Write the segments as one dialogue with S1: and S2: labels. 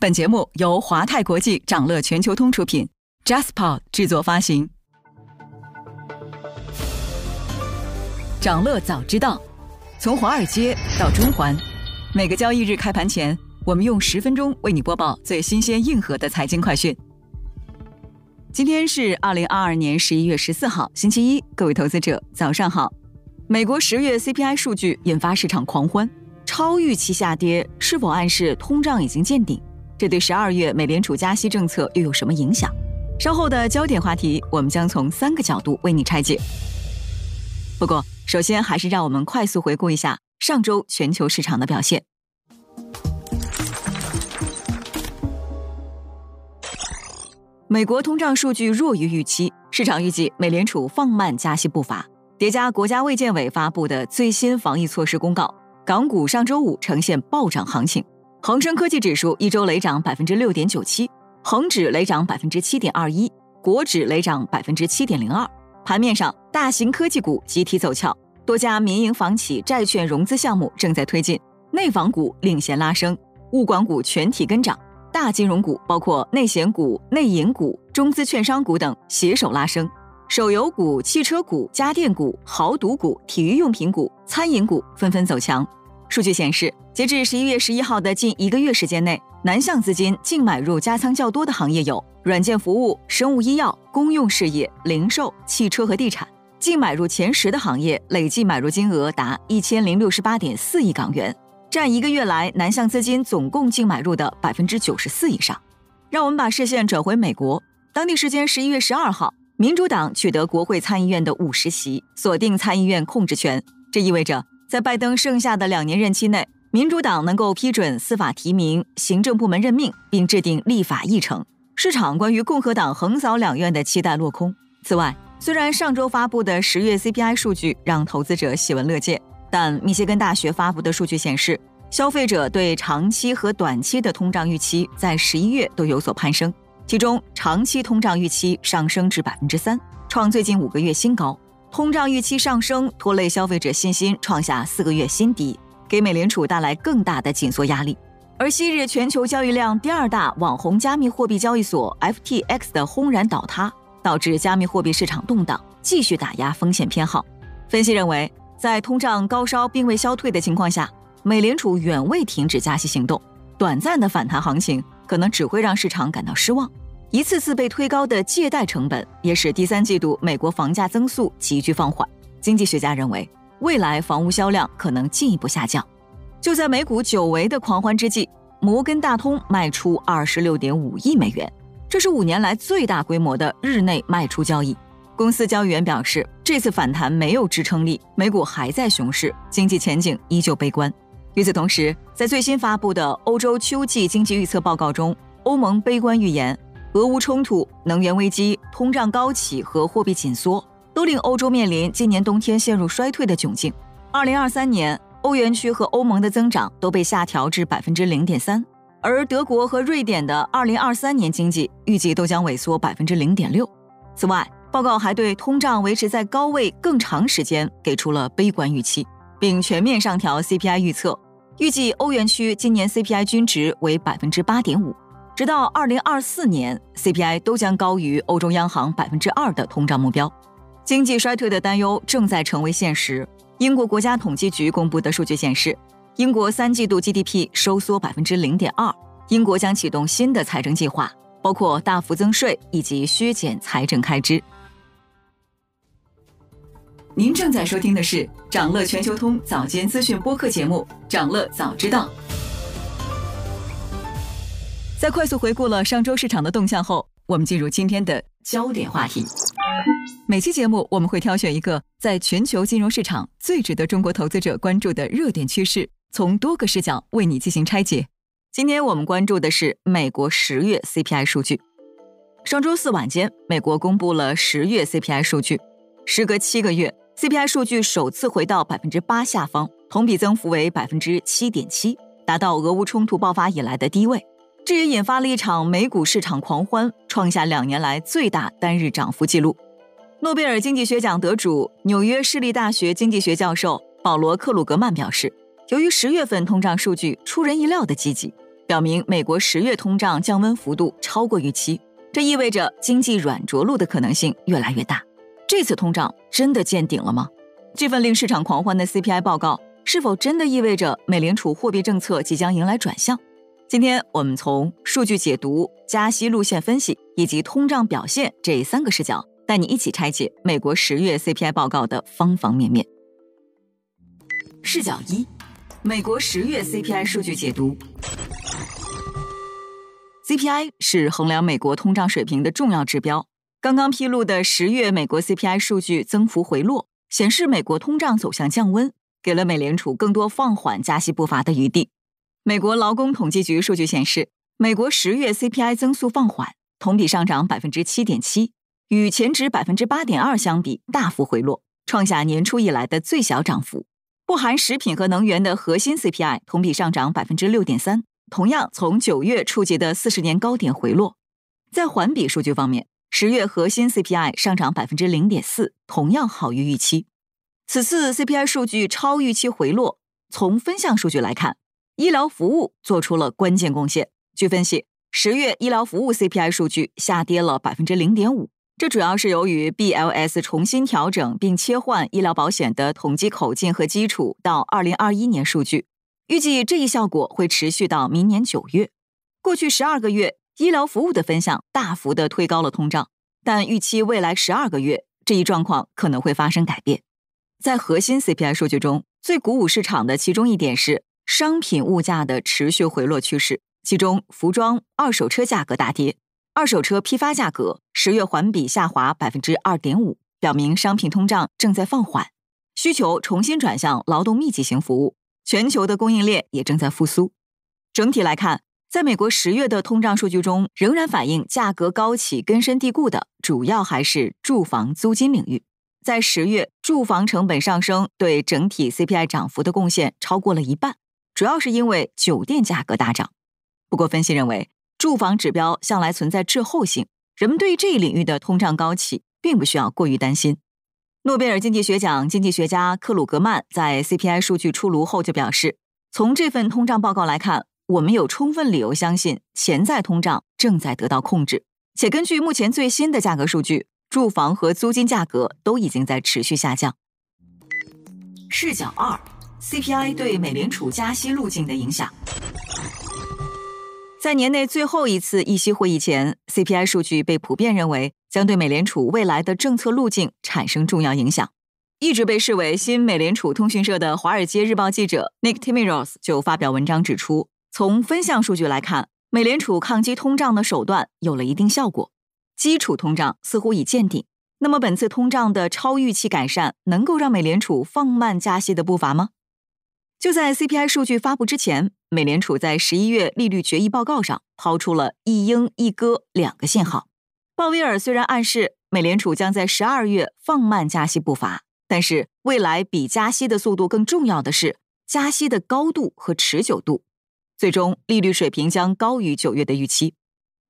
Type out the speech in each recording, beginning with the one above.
S1: 本节目由华泰国际掌乐全球通出品，JustPod 制作发行。掌乐早知道，从华尔街到中环，每个交易日开盘前，我们用十分钟为你播报最新鲜、硬核的财经快讯。今天是二零二二年十一月十四号，星期一，各位投资者早上好。美国十月 CPI 数据引发市场狂欢，超预期下跌，是否暗示通胀已经见顶？这对十二月美联储加息政策又有什么影响？稍后的焦点话题，我们将从三个角度为你拆解。不过，首先还是让我们快速回顾一下上周全球市场的表现。美国通胀数据弱于预期，市场预计美联储放慢加息步伐。叠加国家卫健委发布的最新防疫措施公告，港股上周五呈现暴涨行情。恒生科技指数一周累涨百分之六点九七，恒指累涨百分之七点二一，国指累涨百分之七点零二。盘面上，大型科技股集体走俏，多家民营房企债券融资项目正在推进，内房股领衔拉升，物管股全体跟涨，大金融股包括内险股、内银股、中资券商股等携手拉升，手游股、汽车股、家电股、豪赌股、体育用品股、餐饮股纷纷走强。数据显示，截至十一月十一号的近一个月时间内，南向资金净买入加仓较多的行业有软件服务、生物医药、公用事业、零售、汽车和地产。净买入前十的行业累计买入金额达一千零六十八点四亿港元，占一个月来南向资金总共净买入的百分之九十四以上。让我们把视线转回美国，当地时间十一月十二号，民主党取得国会参议院的五十席，锁定参议院控制权，这意味着。在拜登剩下的两年任期内，民主党能够批准司法提名、行政部门任命，并制定立法议程。市场关于共和党横扫两院的期待落空。此外，虽然上周发布的十月 CPI 数据让投资者喜闻乐见，但密歇根大学发布的数据显示，消费者对长期和短期的通胀预期在十一月都有所攀升，其中长期通胀预期上升至百分之三，创最近五个月新高。通胀预期上升，拖累消费者信心创下四个月新低，给美联储带来更大的紧缩压力。而昔日全球交易量第二大网红加密货币交易所 FTX 的轰然倒塌，导致加密货币市场动荡，继续打压风险偏好。分析认为，在通胀高烧并未消退的情况下，美联储远未停止加息行动，短暂的反弹行情可能只会让市场感到失望。一次次被推高的借贷成本，也使第三季度美国房价增速急剧放缓。经济学家认为，未来房屋销量可能进一步下降。就在美股久违的狂欢之际，摩根大通卖出二十六点五亿美元，这是五年来最大规模的日内卖出交易。公司交易员表示，这次反弹没有支撑力，美股还在熊市，经济前景依旧悲观。与此同时，在最新发布的欧洲秋季经济预测报告中，欧盟悲观预言。俄乌冲突、能源危机、通胀高企和货币紧缩，都令欧洲面临今年冬天陷入衰退的窘境。二零二三年，欧元区和欧盟的增长都被下调至百分之零点三，而德国和瑞典的二零二三年经济预计都将萎缩百分之零点六。此外，报告还对通胀维持在高位更长时间给出了悲观预期，并全面上调 CPI 预测，预计欧元区今年 CPI 均值为百分之八点五。直到二零二四年，CPI 都将高于欧洲央行百分之二的通胀目标。经济衰退的担忧正在成为现实。英国国家统计局公布的数据显示，英国三季度 GDP 收缩百分之零点二。英国将启动新的财政计划，包括大幅增税以及削减财政开支。您正在收听的是长乐全球通早间资讯播客节目《长乐早知道》。在快速回顾了上周市场的动向后，我们进入今天的焦点话题。每期节目我们会挑选一个在全球金融市场最值得中国投资者关注的热点趋势，从多个视角为你进行拆解。今天我们关注的是美国十月 CPI 数据。上周四晚间，美国公布了十月 CPI 数据，时隔七个月，CPI 数据首次回到百分之八下方，同比增幅为百分之七点七，达到俄乌冲突爆发以来的低位。这也引发了一场美股市场狂欢，创下两年来最大单日涨幅记录。诺贝尔经济学奖得主、纽约市立大学经济学教授保罗·克鲁格曼表示，由于十月份通胀数据出人意料的积极，表明美国十月通胀降温幅度超过预期，这意味着经济软着陆的可能性越来越大。这次通胀真的见顶了吗？这份令市场狂欢的 CPI 报告是否真的意味着美联储货币政策即将迎来转向？今天我们从数据解读、加息路线分析以及通胀表现这三个视角，带你一起拆解美国十月 CPI 报告的方方面面。视角一：美国十月 CPI 数据解读。CPI 是衡量美国通胀水平的重要指标。刚刚披露的十月美国 CPI 数据增幅回落，显示美国通胀走向降温，给了美联储更多放缓加息步伐的余地。美国劳工统计局数据显示，美国十月 CPI 增速放缓，同比上涨百分之七点七，与前值百分之八点二相比大幅回落，创下年初以来的最小涨幅。不含食品和能源的核心 CPI 同比上涨百分之六点三。同样从九月触及的四十年高点回落，在环比数据方面，十月核心 CPI 上涨百分之零点四，同样好于预期。此次 CPI 数据超预期回落，从分项数据来看，医疗服务做出了关键贡献。据分析，十月医疗服务 CPI 数据下跌了百分之零点五，这主要是由于 BLS 重新调整并切换医疗保险的统计口径和基础到二零二一年数据。预计这一效果会持续到明年九月。过去十二个月，医疗服务的分项大幅的推高了通胀，但预期未来十二个月这一状况可能会发生改变。在核心 CPI 数据中，最鼓舞市场的其中一点是商品物价的持续回落趋势，其中服装、二手车价格大跌，二手车批发价格十月环比下滑百分之二点五，表明商品通胀正在放缓，需求重新转向劳动密集型服务。全球的供应链也正在复苏。整体来看，在美国十月的通胀数据中，仍然反映价格高企、根深蒂固的，主要还是住房租金领域。在十月，住房成本上升对整体 CPI 涨幅的贡献超过了一半，主要是因为酒店价格大涨。不过，分析认为，住房指标向来存在滞后性，人们对这一领域的通胀高企，并不需要过于担心。诺贝尔经济学奖经济学家克鲁格曼在 CPI 数据出炉后就表示，从这份通胀报告来看，我们有充分理由相信潜在通胀正在得到控制，且根据目前最新的价格数据，住房和租金价格都已经在持续下降。视角二：CPI 对美联储加息路径的影响。在年内最后一次议息会议前，CPI 数据被普遍认为。将对美联储未来的政策路径产生重要影响。一直被视为新美联储通讯社的《华尔街日报》记者 Nick Timiros 就发表文章指出，从分项数据来看，美联储抗击通胀的手段有了一定效果，基础通胀似乎已见顶。那么，本次通胀的超预期改善能够让美联储放慢加息的步伐吗？就在 CPI 数据发布之前，美联储在十一月利率决议报告上抛出了一鹰一鸽两个信号。鲍威尔虽然暗示美联储将在十二月放慢加息步伐，但是未来比加息的速度更重要的是加息的高度和持久度。最终利率水平将高于九月的预期。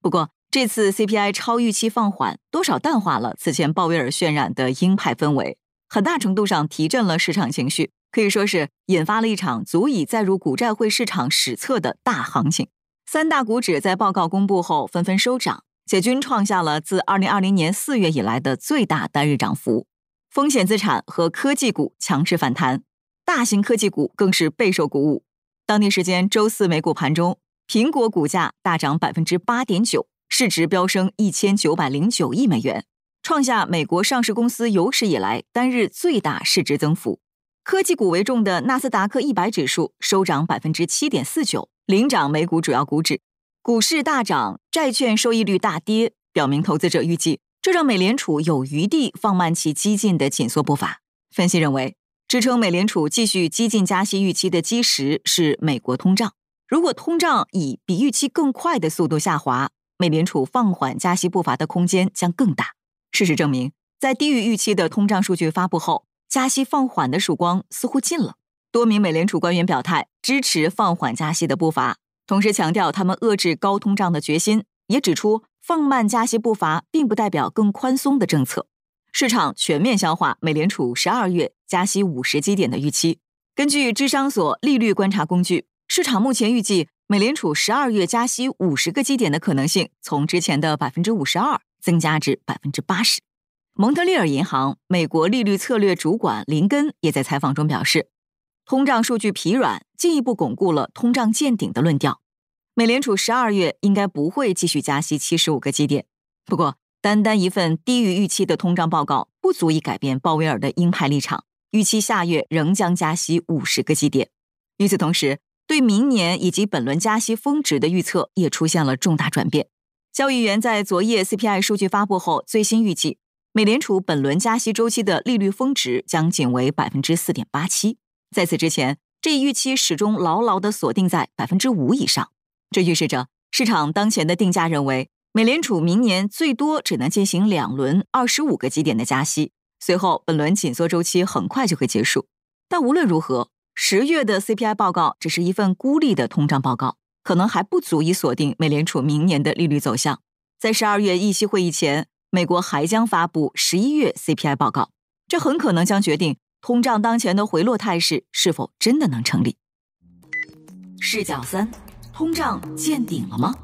S1: 不过，这次 CPI 超预期放缓，多少淡化了此前鲍威尔渲染的鹰派氛围，很大程度上提振了市场情绪，可以说是引发了一场足以载入股债汇市场史册的大行情。三大股指在报告公布后纷纷收涨。且均创下了自二零二零年四月以来的最大单日涨幅，风险资产和科技股强势反弹，大型科技股更是备受鼓舞。当地时间周四美股盘中，苹果股价大涨百分之八点九，市值飙升一千九百零九亿美元，创下美国上市公司有史以来单日最大市值增幅。科技股为重的纳斯达克一百指数收涨百分之七点四九，领涨美股主要股指。股市大涨，债券收益率大跌，表明投资者预计这让美联储有余地放慢其激进的紧缩步伐。分析认为，支撑美联储继续激进加息预期的基石是美国通胀。如果通胀以比预期更快的速度下滑，美联储放缓加息步伐的空间将更大。事实证明，在低于预期的通胀数据发布后，加息放缓的曙光似乎近了。多名美联储官员表态支持放缓加息的步伐。同时强调他们遏制高通胀的决心，也指出放慢加息步伐并不代表更宽松的政策。市场全面消化美联储十二月加息五十基点的预期。根据智商所利率观察工具，市场目前预计美联储十二月加息五十个基点的可能性从之前的百分之五十二增加至百分之八十。蒙特利尔银行美国利率策略主管林根也在采访中表示，通胀数据疲软进一步巩固了通胀见顶的论调。美联储十二月应该不会继续加息七十五个基点。不过，单单一份低于预期的通胀报告不足以改变鲍威尔的鹰派立场，预期下月仍将加息五十个基点。与此同时，对明年以及本轮加息峰值的预测也出现了重大转变。交易员在昨夜 CPI 数据发布后最新预计。美联储本轮加息周期的利率峰值将仅为百分之四点八七，在此之前，这一预期始终牢牢地锁定在百分之五以上。这预示着市场当前的定价认为，美联储明年最多只能进行两轮二十五个基点的加息，随后本轮紧缩周期很快就会结束。但无论如何，十月的 CPI 报告只是一份孤立的通胀报告，可能还不足以锁定美联储明年的利率走向。在十二月议息会议前。美国还将发布十一月 CPI 报告，这很可能将决定通胀当前的回落态势是否真的能成立。视角三：通胀见顶了吗？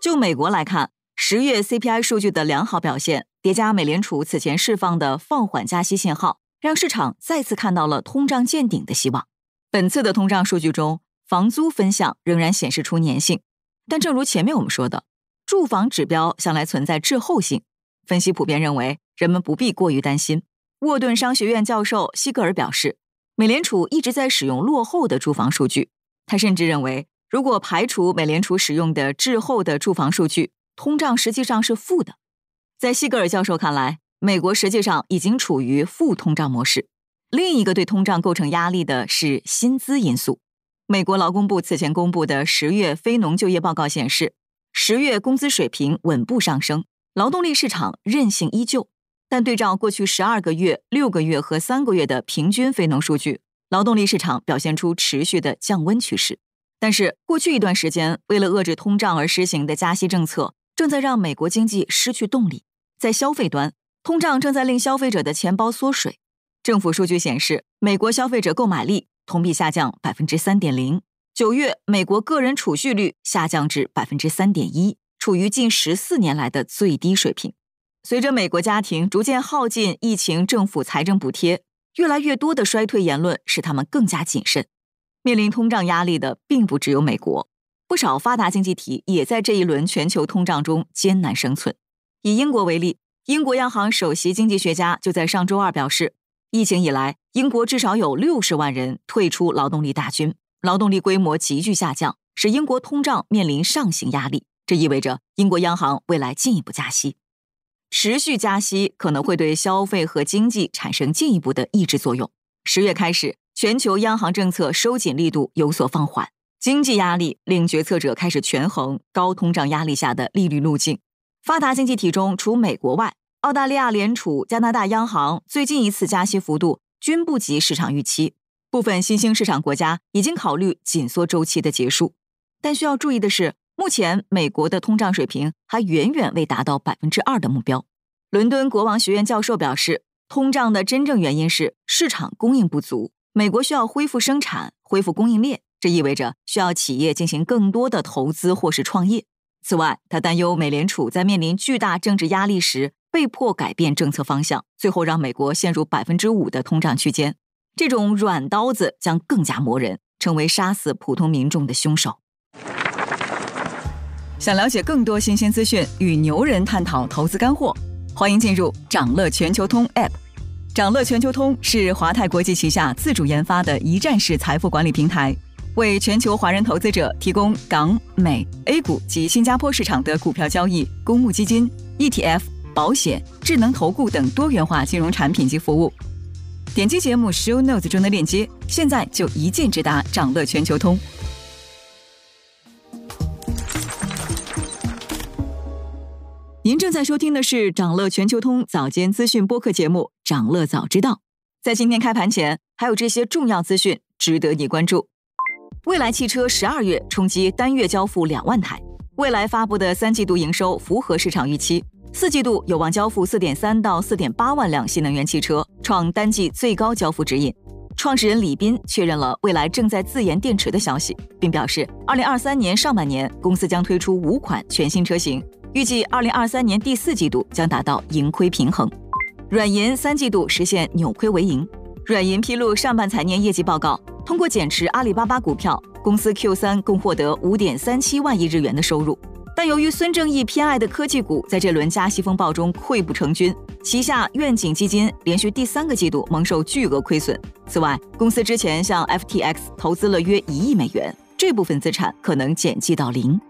S1: 就美国来看，十月 CPI 数据的良好表现，叠加美联储此前释放的放缓加息信号，让市场再次看到了通胀见顶的希望。本次的通胀数据中，房租分项仍然显示出粘性，但正如前面我们说的。住房指标向来存在滞后性，分析普遍认为人们不必过于担心。沃顿商学院教授西格尔表示，美联储一直在使用落后的住房数据。他甚至认为，如果排除美联储使用的滞后的住房数据，通胀实际上是负的。在西格尔教授看来，美国实际上已经处于负通胀模式。另一个对通胀构成压力的是薪资因素。美国劳工部此前公布的十月非农就业报告显示。十月工资水平稳步上升，劳动力市场韧性依旧。但对照过去十二个月、六个月和三个月的平均非农数据，劳动力市场表现出持续的降温趋势。但是，过去一段时间为了遏制通胀而实行的加息政策，正在让美国经济失去动力。在消费端，通胀正在令消费者的钱包缩水。政府数据显示，美国消费者购买力同比下降百分之三点零。九月，美国个人储蓄率下降至百分之三点一，处于近十四年来的最低水平。随着美国家庭逐渐耗尽疫情政府财政补贴，越来越多的衰退言论使他们更加谨慎。面临通胀压力的并不只有美国，不少发达经济体也在这一轮全球通胀中艰难生存。以英国为例，英国央行首席经济学家就在上周二表示，疫情以来，英国至少有六十万人退出劳动力大军。劳动力规模急剧下降，使英国通胀面临上行压力。这意味着英国央行未来进一步加息，持续加息可能会对消费和经济产生进一步的抑制作用。十月开始，全球央行政策收紧力度有所放缓，经济压力令决策者开始权衡高通胀压力下的利率路径。发达经济体中，除美国外，澳大利亚联储、加拿大央行最近一次加息幅度均不及市场预期。部分新兴市场国家已经考虑紧缩周期的结束，但需要注意的是，目前美国的通胀水平还远远未达到百分之二的目标。伦敦国王学院教授表示，通胀的真正原因是市场供应不足，美国需要恢复生产、恢复供应链，这意味着需要企业进行更多的投资或是创业。此外，他担忧美联储在面临巨大政治压力时被迫改变政策方向，最后让美国陷入百分之五的通胀区间。这种软刀子将更加磨人，成为杀死普通民众的凶手。想了解更多新鲜资讯与牛人探讨投资干货，欢迎进入掌乐全球通 App。掌乐全球通是华泰国际旗下自主研发的一站式财富管理平台，为全球华人投资者提供港、美、A 股及新加坡市场的股票交易、公募基金、ETF、保险、智能投顾等多元化金融产品及服务。点击节目 show notes 中的链接，现在就一键直达掌乐全球通。您正在收听的是掌乐全球通早间资讯播客节目《掌乐早知道》。在今天开盘前，还有这些重要资讯值得你关注：蔚来汽车十二月冲击单月交付两万台，蔚来发布的三季度营收符合市场预期。四季度有望交付四点三到四点八万辆新能源汽车，创单季最高交付指引。创始人李斌确认了未来正在自研电池的消息，并表示，二零二三年上半年公司将推出五款全新车型，预计二零二三年第四季度将达到盈亏平衡。软银三季度实现扭亏为盈。软银披露上半财年业绩报告，通过减持阿里巴巴股票，公司 Q 三共获得五点三七万亿日元的收入。但由于孙正义偏爱的科技股在这轮加息风暴中溃不成军，旗下愿景基金连续第三个季度蒙受巨额亏损。此外，公司之前向 FTX 投资了约一亿美元，这部分资产可能减记到零。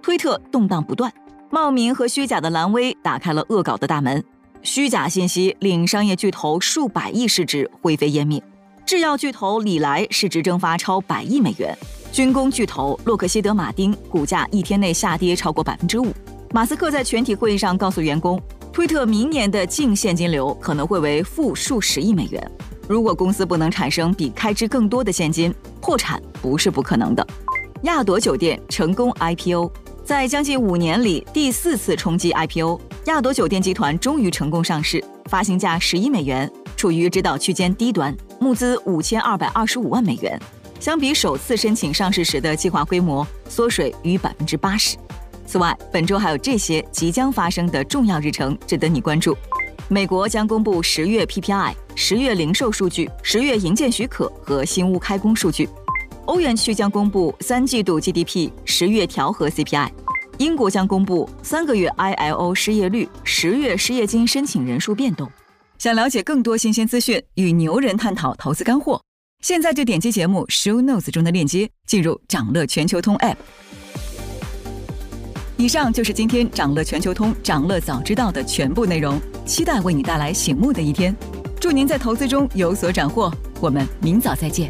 S1: 推特动荡不断，冒名和虚假的蓝威打开了恶搞的大门，虚假信息令商业巨头数百亿市值灰飞烟灭，制药巨头李来市值蒸发超百亿美元。军工巨头洛克希德马丁股价一天内下跌超过百分之五。马斯克在全体会议上告诉员工，推特明年的净现金流可能会为负数十亿美元。如果公司不能产生比开支更多的现金，破产不是不可能的。亚朵酒店成功 IPO，在将近五年里第四次冲击 IPO，亚朵酒店集团终于成功上市，发行价十一美元，处于指导区间低端，募资五千二百二十五万美元。相比首次申请上市时的计划规模，缩水逾百分之八十。此外，本周还有这些即将发生的重要日程值得你关注：美国将公布十月 PPI、十月零售数据、十月营建许可和新屋开工数据；欧元区将公布三季度 GDP、十月调和 CPI；英国将公布三个月 ILO 失业率、十月失业金申请人数变动。想了解更多新鲜资讯，与牛人探讨投资干货。现在就点击节目 show notes 中的链接，进入掌乐全球通 app。以上就是今天掌乐全球通掌乐早知道的全部内容，期待为你带来醒目的一天。祝您在投资中有所斩获，我们明早再见。